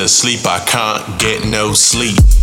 to sleep, I can't get no sleep.